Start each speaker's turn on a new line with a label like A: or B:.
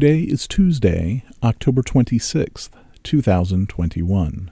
A: Today is Tuesday, October 26th, 2021.